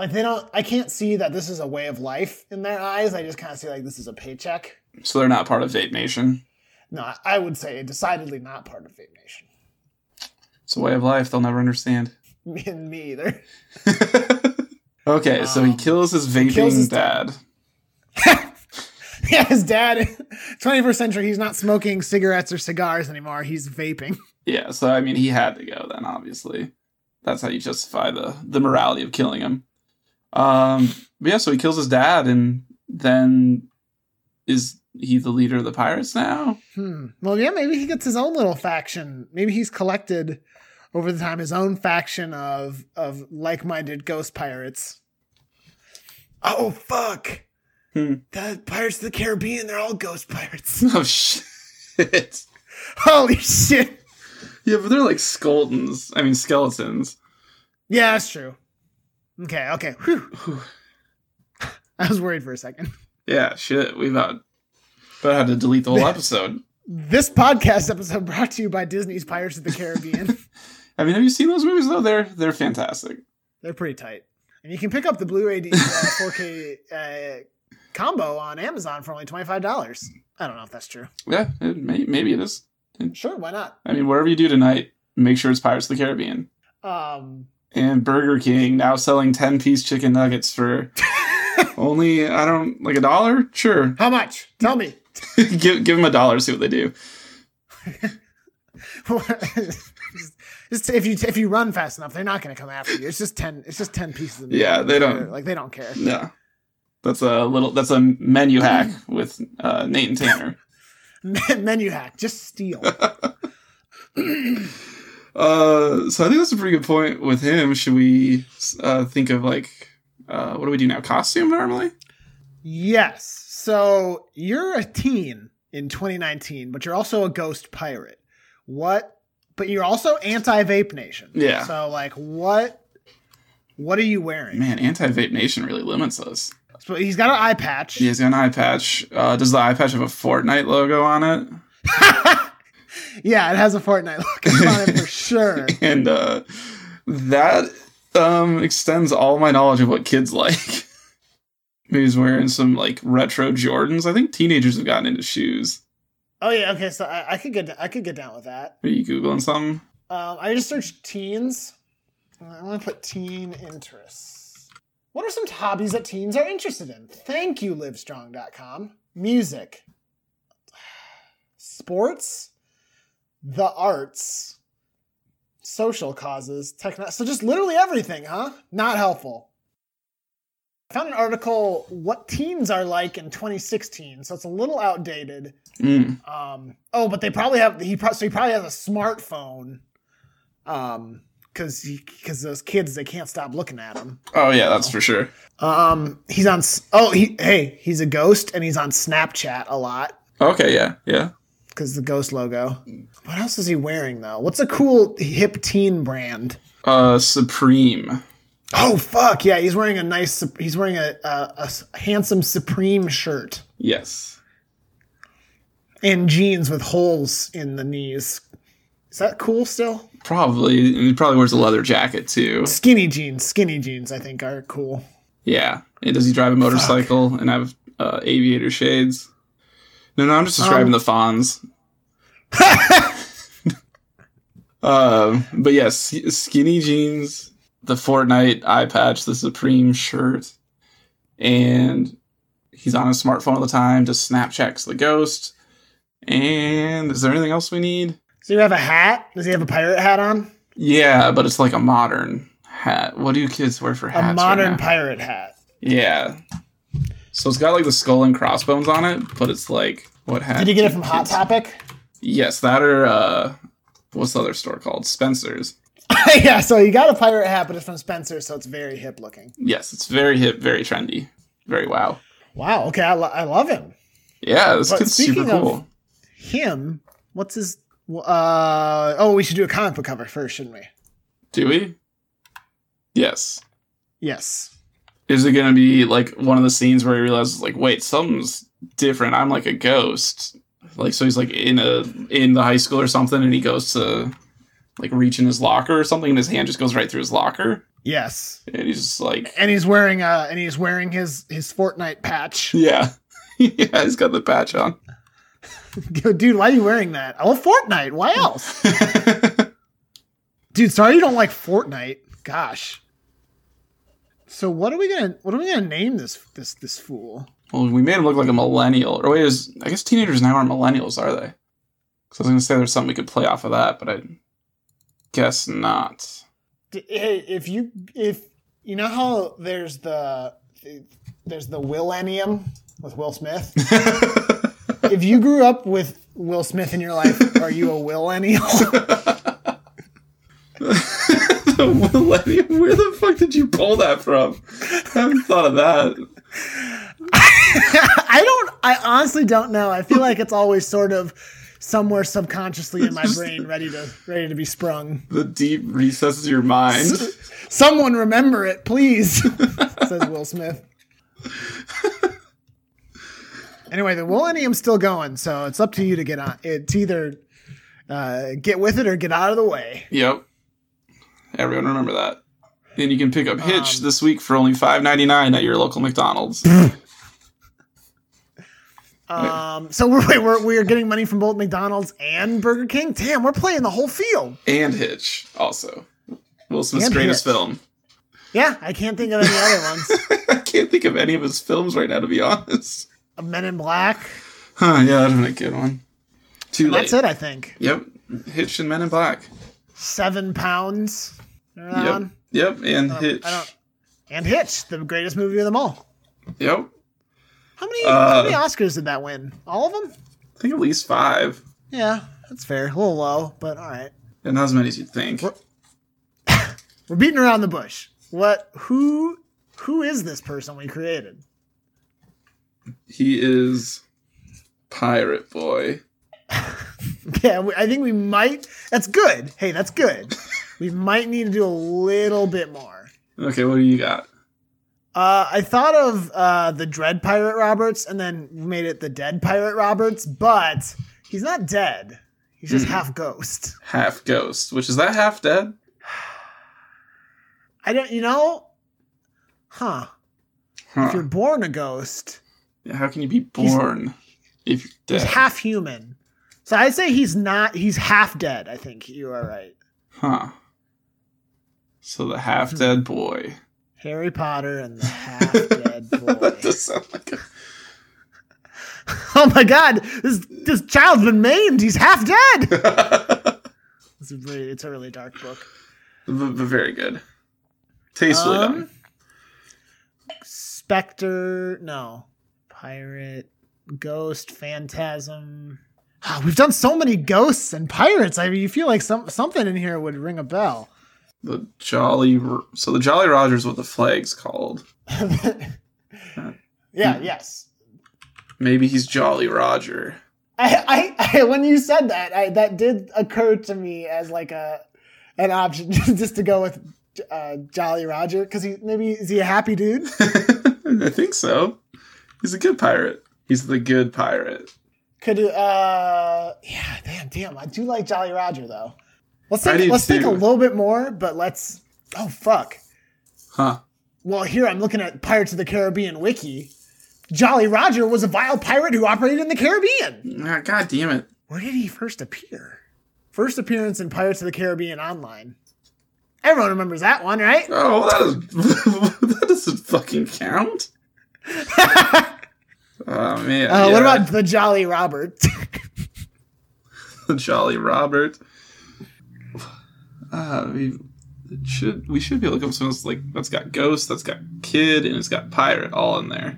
[SPEAKER 1] Like they don't. I can't see that this is a way of life in their eyes. I just kind of see like this is a paycheck.
[SPEAKER 2] So they're not part of Vape Nation.
[SPEAKER 1] No, I- would say decidedly not part of Vape Nation.
[SPEAKER 2] It's a way of life they'll never understand. <laughs>
[SPEAKER 1] Me and me either. <laughs>
[SPEAKER 2] okay, so he
[SPEAKER 1] Um,
[SPEAKER 2] kills his vaping
[SPEAKER 1] kills his
[SPEAKER 2] dad. <laughs>
[SPEAKER 1] Yeah, his dad, 21st century, he's not smoking cigarettes or cigars anymore. He's vaping.
[SPEAKER 2] Yeah, so I mean he had to go then, obviously. That's how you justify the the morality of killing him. Um but yeah, so he kills his dad and then is he the leader of the pirates now?
[SPEAKER 1] Hmm. Well, yeah, maybe he gets his own little faction. Maybe he's collected over the time his own faction of of like-minded ghost pirates. Oh fuck!
[SPEAKER 2] Hmm.
[SPEAKER 1] The Pirates of the Caribbean, they're all ghost pirates. <laughs>
[SPEAKER 2] Oh shit.
[SPEAKER 1] Holy shit!
[SPEAKER 2] Yeah, but they're like skeletons. I mean skeletons.
[SPEAKER 1] Yeah, that's true. Okay, okay. Whew.
[SPEAKER 2] Whew.
[SPEAKER 1] I was worried for a second.
[SPEAKER 2] Yeah, shit. We've about about had to delete the whole episode.
[SPEAKER 1] This podcast episode brought to you by Disney's Pirates of the Caribbean. <laughs>
[SPEAKER 2] I mean, have you seen those movies though? They're they're fantastic.
[SPEAKER 1] They're pretty tight. And you can pick up the Blu-ray uh, 4K uh, combo on Amazon for only $25. I don't know if that's true.
[SPEAKER 2] Yeah, it may, maybe it is.
[SPEAKER 1] Sure, why not?
[SPEAKER 2] I mean, whatever you do tonight, make sure it's Pirates of the Caribbean.
[SPEAKER 1] Um,
[SPEAKER 2] And Burger King now selling ten piece chicken nuggets for <laughs> only I don't like a dollar. Sure,
[SPEAKER 1] how much? Tell me. <laughs>
[SPEAKER 2] give give them a dollar, see what they do. <laughs>
[SPEAKER 1] just if you if you run fast enough, they're not going to come after you. It's just 10 it's just 10 pieces of meat.
[SPEAKER 2] Yeah, they don't-
[SPEAKER 1] like they don't care.
[SPEAKER 2] Yeah, that's a little that's a menu hack with uh, Nate and Tanner.
[SPEAKER 1] Menu hack, just steal.
[SPEAKER 2] Uh, so I think that's a pretty good point with him. Should we uh, think of like uh, what do we do now? Costume normally?
[SPEAKER 1] Yes. So you're a teen in 2019, but you're also a ghost pirate. What? But you're also anti-vape nation.
[SPEAKER 2] Yeah.
[SPEAKER 1] So like, what? What are you wearing?
[SPEAKER 2] Man, anti vape nation really limits us.
[SPEAKER 1] So he's got an eye patch.
[SPEAKER 2] Yeah, he's got an eye patch. Uh, does the eye patch have a Fortnite logo on it? <laughs>
[SPEAKER 1] yeah, it has a Fortnite look on it for <laughs> sure.
[SPEAKER 2] and uh, that um, extends all my knowledge of what kids <laughs> like. Maybe he's wearing some like retro Jordans. I think teenagers have gotten into shoes.
[SPEAKER 1] Oh yeah. Okay. So I, I could get I could get down with that.
[SPEAKER 2] Are you googling something?
[SPEAKER 1] Um, I just searched teens. I want to put teen interests. What are some hobbies that teens are interested in? Thank you, Livestrong.com. Music, <sighs> sports, the arts, social causes, techno. So just literally everything, huh? Not helpful. I found an article what teens are like in 2016, so it's a little outdated.
[SPEAKER 2] Mm.
[SPEAKER 1] Um, oh, but they probably have he pro- so he probably has a smartphone. Um, because because those kids they can't stop looking at him.
[SPEAKER 2] Oh yeah, that's for sure.
[SPEAKER 1] Um, he's on. Oh, he hey, he's a ghost and he's on Snapchat a lot
[SPEAKER 2] Okay, yeah, yeah.
[SPEAKER 1] Because the ghost logo. What else is he wearing though? What's a cool hip teen brand?
[SPEAKER 2] Uh, Supreme.
[SPEAKER 1] Oh fuck yeah, he's wearing a nice. He's wearing a a handsome Supreme shirt
[SPEAKER 2] Yes.
[SPEAKER 1] and jeans with holes in the knees. Is that cool still?
[SPEAKER 2] Probably. He probably wears a leather jacket too.
[SPEAKER 1] Skinny jeans, skinny jeans, I think are cool.
[SPEAKER 2] Yeah. And does he drive a motorcycle and have uh, aviator shades? No, no, I'm just describing
[SPEAKER 1] Um,
[SPEAKER 2] the Fonz. <laughs> Um, but yes, skinny jeans, the Fortnite eye patch, the Supreme shirt, and he's on his smartphone all the time. Just Snapchats the ghost. And is there anything else we need?
[SPEAKER 1] Does he have a hat? Does he have a pirate hat on?
[SPEAKER 2] Yeah, but it's like a modern hat. What do you kids wear for
[SPEAKER 1] A
[SPEAKER 2] hats? right
[SPEAKER 1] modern
[SPEAKER 2] now?
[SPEAKER 1] pirate hat.
[SPEAKER 2] Yeah. So it's got like the skull and crossbones on it, but it's like what hat?
[SPEAKER 1] Did you get it from Hot Topic?
[SPEAKER 2] Yes, that or uh, what's the other store called? Spencer's. <laughs>
[SPEAKER 1] yeah, so you got a pirate hat, but it's from Spencer, so it's very hip looking.
[SPEAKER 2] Yes, it's very hip, very trendy, very wow.
[SPEAKER 1] Wow. Okay, I, lo- I love him.
[SPEAKER 2] Yeah, this
[SPEAKER 1] But
[SPEAKER 2] kid's super cool.
[SPEAKER 1] Him, what's his? Uh oh, we should do a comic book cover first, shouldn't we?
[SPEAKER 2] Do we? Yes.
[SPEAKER 1] Yes.
[SPEAKER 2] Is it gonna be like one of the scenes where he realizes like, wait, something's different. I'm like a ghost. Like so he's like in a in the high school or something and he goes to like reach in his locker or something and his hand just goes right through his locker.
[SPEAKER 1] Yes.
[SPEAKER 2] And he's just like
[SPEAKER 1] And he's wearing uh and he's wearing his his Fortnite patch. <laughs>
[SPEAKER 2] Yeah. yeah, he's got the patch on.
[SPEAKER 1] Dude, why are you wearing that? Oh, Fortnite. Why else? <laughs> Dude, sorry you don't like Fortnite. Gosh. So what are we gonna what are we gonna name this this this fool?
[SPEAKER 2] well, we made him look like a millennial. Or wait, is I guess teenagers now aren't millennials, are they? Because I was gonna say there's something we could play off of that, but I guess not.
[SPEAKER 1] Hey, if you if you know how there's the there's the Willennium with Will Smith. <laughs> if you grew up with Will Smith in your life, are you a Willennial? <laughs>
[SPEAKER 2] Where the fuck did you pull that from? I haven't thought of that. <laughs>
[SPEAKER 1] I don't. I honestly don't know. I feel like it's always sort of somewhere subconsciously in my brain, ready to ready to be sprung.
[SPEAKER 2] The deep recesses of your mind.
[SPEAKER 1] Someone remember it, please, <laughs> says Will Smith. Anyway, the Millennium's still going, so it's up to you to get on. It's either uh, get with it or get out of the way.
[SPEAKER 2] Yep. Everyone remember that. And you can pick up Hitch
[SPEAKER 1] Um,
[SPEAKER 2] this week for only five ninety nine at your local McDonald's. <laughs>
[SPEAKER 1] Um, so we're, wait, we're we're getting money from both McDonald's and Burger King. Damn, we're playing the whole field.
[SPEAKER 2] and Hitch also. Will Smith's
[SPEAKER 1] And
[SPEAKER 2] greatest
[SPEAKER 1] Hitch.
[SPEAKER 2] film.
[SPEAKER 1] Yeah, I can't think of any other <laughs> ones.
[SPEAKER 2] I can't think of any of his films right now, to be honest.
[SPEAKER 1] Men in Black.
[SPEAKER 2] Huh, yeah, that'd been a good one. Too late.
[SPEAKER 1] That's it, I think.
[SPEAKER 2] Yep. Hitch and Men in Black.
[SPEAKER 1] Seven pounds.
[SPEAKER 2] Yep.
[SPEAKER 1] one?
[SPEAKER 2] Yep. And
[SPEAKER 1] don't-
[SPEAKER 2] Hitch.
[SPEAKER 1] And Hitch, the greatest movie of them all.
[SPEAKER 2] Yep.
[SPEAKER 1] How many,
[SPEAKER 2] Uh,
[SPEAKER 1] how many Oscars did that win? All of them?
[SPEAKER 2] I think at least five.
[SPEAKER 1] Yeah, that's fair. A little low, but all right.
[SPEAKER 2] And not as many as you'd think.
[SPEAKER 1] We're- <laughs> We're beating around the bush. What? Who? Who is this person we created?
[SPEAKER 2] He is Pirate Boy. <laughs> <laughs>
[SPEAKER 1] Yeah, we- I think we might. That's good. Hey, that's good. we <laughs> might need to do a little bit more.
[SPEAKER 2] Okay, what do you got?
[SPEAKER 1] Uh, I thought of uh, the Dread Pirate Roberts and then made it the Dead Pirate Roberts, but he's not dead. He's just
[SPEAKER 2] Mhm.
[SPEAKER 1] half ghost. <laughs>
[SPEAKER 2] Half Ghost, which is that half dead? <sighs>
[SPEAKER 1] I don't, you know, huh? If you're born a ghost,
[SPEAKER 2] Yeah, How can you be born if you're
[SPEAKER 1] he's half human. So I'd say he's not. He's half dead. I think you are right.
[SPEAKER 2] Huh. So the half dead boy.
[SPEAKER 1] Harry Potter and the <laughs> half dead
[SPEAKER 2] that
[SPEAKER 1] boy.
[SPEAKER 2] does sound like a. <laughs>
[SPEAKER 1] oh my God! This this child's been maimed. He's half dead. <laughs> It's a really, it's a really dark book.
[SPEAKER 2] very good. Tastefully
[SPEAKER 1] Um,
[SPEAKER 2] done.
[SPEAKER 1] Spectre, no. Pirate, Ghost, Phantasm. Ah, we've done so many ghosts and pirates. I mean, you feel like some something in here would ring a bell.
[SPEAKER 2] The Jolly. So the Jolly Roger's what the flag's called. <laughs>
[SPEAKER 1] yeah, yes.
[SPEAKER 2] Maybe he's Jolly Roger.
[SPEAKER 1] I, I, I, when you said that, I, that did occur to me as like a an option <laughs> just to go with uh, Jolly Roger because he maybe is he a happy dude? <laughs>
[SPEAKER 2] I think so. He's a good pirate. He's the good pirate.
[SPEAKER 1] Could uh yeah, damn, damn. I do like Jolly Roger though. Let's think let's think a little bit more, but let's oh fuck.
[SPEAKER 2] Huh.
[SPEAKER 1] Well, here I'm looking at Pirates of the Caribbean wiki. Jolly Roger was a vile pirate who operated in the Caribbean.
[SPEAKER 2] Ah, God damn it.
[SPEAKER 1] Where did he first appear? First appearance in Pirates of the Caribbean Online. Everyone remembers that one, right?
[SPEAKER 2] Oh, that is <laughs> that doesn't fucking count. <laughs> Oh man.
[SPEAKER 1] Uh, What about the Jolly Robert? <laughs>
[SPEAKER 2] the Jolly Robert? Uh, we should we should be able to come up with something that's like that's got ghost, that's got kid, and it's got pirate all in there.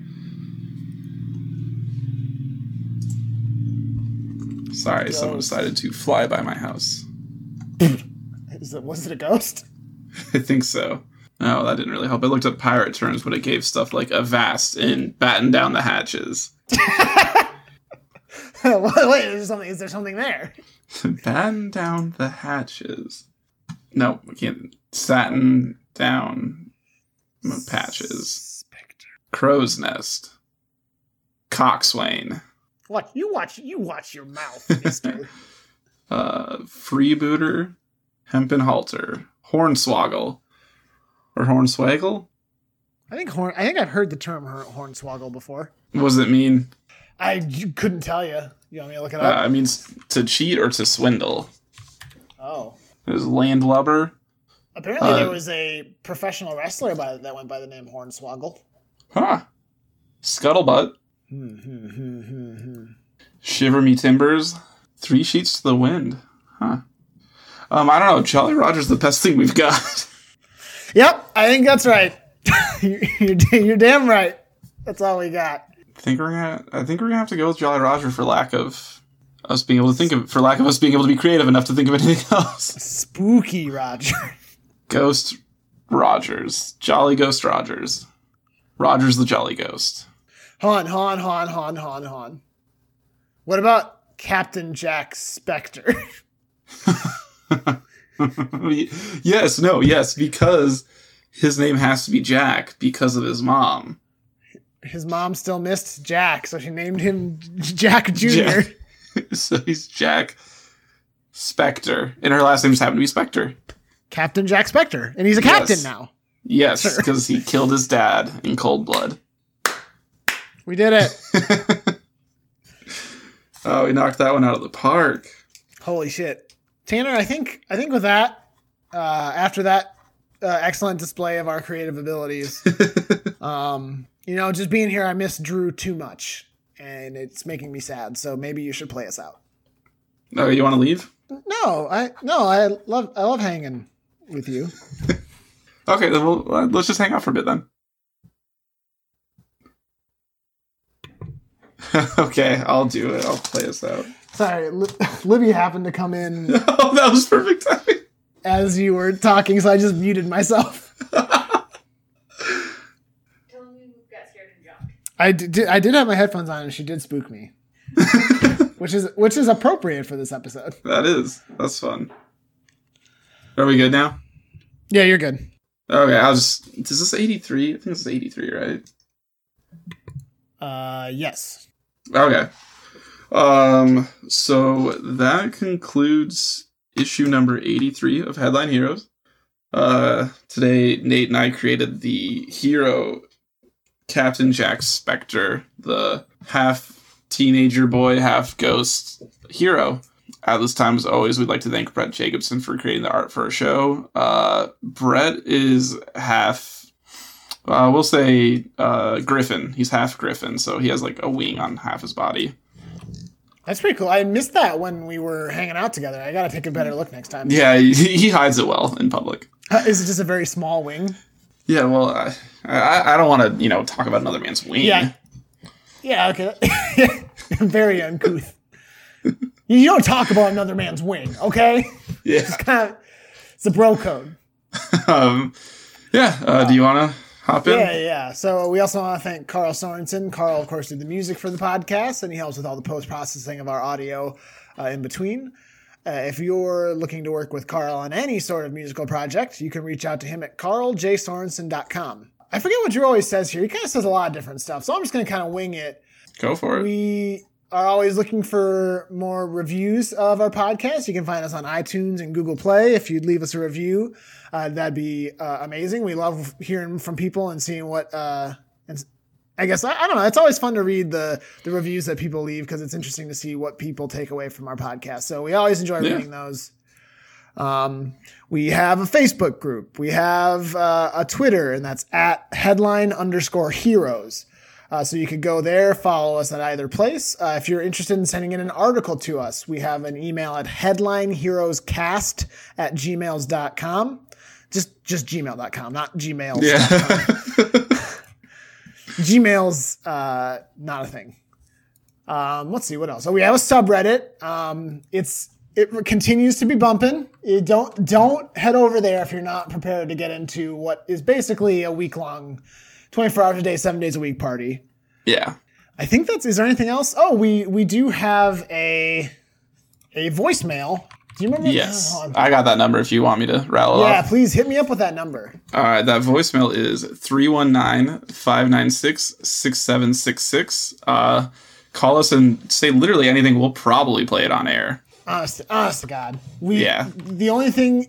[SPEAKER 2] Sorry, someone decided to fly by my house.
[SPEAKER 1] Is it, was it a ghost? <laughs>
[SPEAKER 2] I think so. No, that didn't really help. I looked up pirate terms, but it gave stuff like avast and batten down the hatches. <laughs> <laughs>
[SPEAKER 1] Wait, is there something? Is there something there? <laughs>
[SPEAKER 2] Batten down the hatches. No, we can't. Satin down patches.
[SPEAKER 1] Spectre.
[SPEAKER 2] Crow's nest. Coxswain.
[SPEAKER 1] Watch you watch you watch your mouth, Mister.
[SPEAKER 2] Uh, freebooter. Hempen halter. Hornswoggle. Or hornswaggle?
[SPEAKER 1] I think horn. I think I've heard the term hor- hornswoggle before.
[SPEAKER 2] What does it mean?
[SPEAKER 1] I couldn't tell you. You want me to look it
[SPEAKER 2] Uh,
[SPEAKER 1] up?
[SPEAKER 2] it means to cheat or to swindle.
[SPEAKER 1] oh,
[SPEAKER 2] There's landlubber.
[SPEAKER 1] apparently
[SPEAKER 2] Uh,
[SPEAKER 1] there was a professional wrestler by that went by the name Hornswoggle.
[SPEAKER 2] Huh. Scuttlebutt.
[SPEAKER 1] Hmm, hmm, hmm, hmm, hmm.
[SPEAKER 2] Shiver me timbers. Three sheets to the wind. Huh. Um, I don't know. Jolly Roger's the best thing we've got. <laughs>
[SPEAKER 1] Yep, I think that's right. <laughs> you're, you're, you're damn right. That's all we got.
[SPEAKER 2] I think we're gonna. I think we're gonna have to go with Jolly Roger for lack of us being able to think of, for lack of us being able to be creative enough to think of anything <laughs> else.
[SPEAKER 1] Spooky Roger.
[SPEAKER 2] Ghost Rogers. Jolly Ghost Rogers. Rogers the Jolly Ghost.
[SPEAKER 1] Han, Han, Han, Han, Han, Han. What about Captain Jack Spectre? <laughs> <laughs>
[SPEAKER 2] yes, no, yes, because his name has to be Jack because of his mom.
[SPEAKER 1] His mom still missed Jack, so she named him <laughs> Jack Jr.
[SPEAKER 2] Jack. <laughs> so he's Jack Spectre. And her last name just happened to be Spectre.
[SPEAKER 1] Captain Jack Spectre. And he's a captain
[SPEAKER 2] Yes.
[SPEAKER 1] now.
[SPEAKER 2] Yes,
[SPEAKER 1] Sure.
[SPEAKER 2] because he killed his dad in cold blood.
[SPEAKER 1] We did it.
[SPEAKER 2] Oh, he knocked that one out of the park.
[SPEAKER 1] Holy shit. Tanner, I think I think with that, uh, after that uh, excellent display of our creative abilities, <laughs> um, you know, just being here, I miss Drew too much. And it's making me sad. So maybe you should play us out.
[SPEAKER 2] Oh, you want to leave?
[SPEAKER 1] No, I no, I love I love hanging with you. <laughs>
[SPEAKER 2] Okay, then we'll, uh, let's just hang out for a bit then. <laughs> okay, I'll do it. I'll play us out.
[SPEAKER 1] Sorry, Li- <laughs> Libby happened to come in <laughs>
[SPEAKER 2] oh, that was perfect timing.
[SPEAKER 1] as you were talking, so I just muted myself.
[SPEAKER 3] Tell me we got scared and jumped.
[SPEAKER 1] I did I did have my headphones on, and she did spook me, which is which is appropriate for this episode.
[SPEAKER 2] That is. That's fun. Are we good now?
[SPEAKER 1] Yeah, you're good.
[SPEAKER 2] Okay, I'll just. Is this 83? I think this is 83, right?
[SPEAKER 1] Uh, yes.
[SPEAKER 2] Okay. Um, so that concludes issue number 83 of Headline Heroes. Uh, today, Nate and I created the hero Captain Jack Spectre, the half teenager boy, half ghost hero. At this time, as always, we'd like to thank Brett Jacobson for creating the art for our show. Uh, Brett is half uh, we'll say uh, Griffin. He's half Griffin, so he has like a wing on half his body.
[SPEAKER 1] That's pretty cool. I missed that when we were hanging out together. I gotta take a better look next time.
[SPEAKER 2] Yeah, he, he hides it well in public.
[SPEAKER 1] Uh, Is it just a very small wing?
[SPEAKER 2] Yeah, well, I I, I don't want to you know talk about another man's wing.
[SPEAKER 1] Yeah. Yeah, okay. <laughs> very uncouth. You don't talk about another man's wing, okay?
[SPEAKER 2] yeah.
[SPEAKER 1] It's, Kind of, it's a bro code. <laughs>
[SPEAKER 2] um, yeah. Uh, do you want to hop in?
[SPEAKER 1] Yeah, yeah. So we also want to thank Carl Sorensen. Carl, of course, did the music for the podcast, and he helps with all the post processing of our audio uh, in between. Uh, if you're looking to work with Carl on any sort of musical project, you can reach out to him at carljsorensen.com. I forget what Drew always says here. He kind of says a lot of different stuff, so I'm just going to kind of wing it.
[SPEAKER 2] Go for it.
[SPEAKER 1] We are always looking for more reviews of our podcast. You can find us on iTunes and Google Play. If you'd leave us a review, uh, that'd be uh, amazing. We love hearing from people and seeing what. Uh, and I guess I, I don't know. It's always fun to read the the reviews that people leave because it's interesting to see what people take away from our podcast. So we always enjoy
[SPEAKER 2] Yeah.
[SPEAKER 1] reading those. Um, we have a Facebook group. We have uh, a Twitter, and that's at headline underscore heroes. Uh, so you could go there, follow us at either place. Uh, if you're interested in sending in an article to us, we have an email at headlineheroescast at gmails.com. Just, just gmail.com, not gmails.
[SPEAKER 2] yeah. <laughs>
[SPEAKER 1] Gmail's uh, not a thing. Um, let's see what else. So we have a subreddit. Um, it's it continues to be bumping. You don't don't head over there if you're not prepared to get into what is basically a week long, 24 hours a day, seven days a week party.
[SPEAKER 2] yeah.
[SPEAKER 1] I think that's. Is there anything else? Oh, we we do have a a voicemail. Do you remember?
[SPEAKER 2] Yes,
[SPEAKER 1] Oh,
[SPEAKER 2] I got that number. If you want me to rattle
[SPEAKER 1] yeah,
[SPEAKER 2] off.
[SPEAKER 1] please hit me up with that number.
[SPEAKER 2] All right, that voicemail is 319-596-6766. Uh, call us and say literally anything. We'll probably play it on air.
[SPEAKER 1] Honest, honest to God, we.
[SPEAKER 2] Yeah.
[SPEAKER 1] The only thing,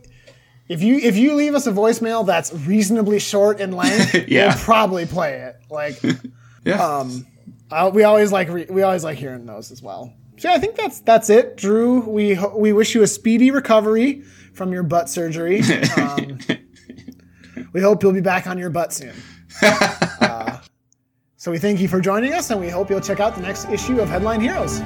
[SPEAKER 1] if you if you leave us a voicemail that's reasonably short in length, <laughs>
[SPEAKER 2] Yeah.
[SPEAKER 1] we'll probably play it. Like, <laughs>
[SPEAKER 2] Yeah.
[SPEAKER 1] um, uh, we always like re- we always like hearing those as well. So yeah, I think that's that's it, Drew. We ho- we wish you a speedy recovery from your butt surgery. Um, <laughs> we hope you'll be back on your butt soon. Uh, so we thank you for joining us, and we hope you'll check out the next issue of Headline Heroes.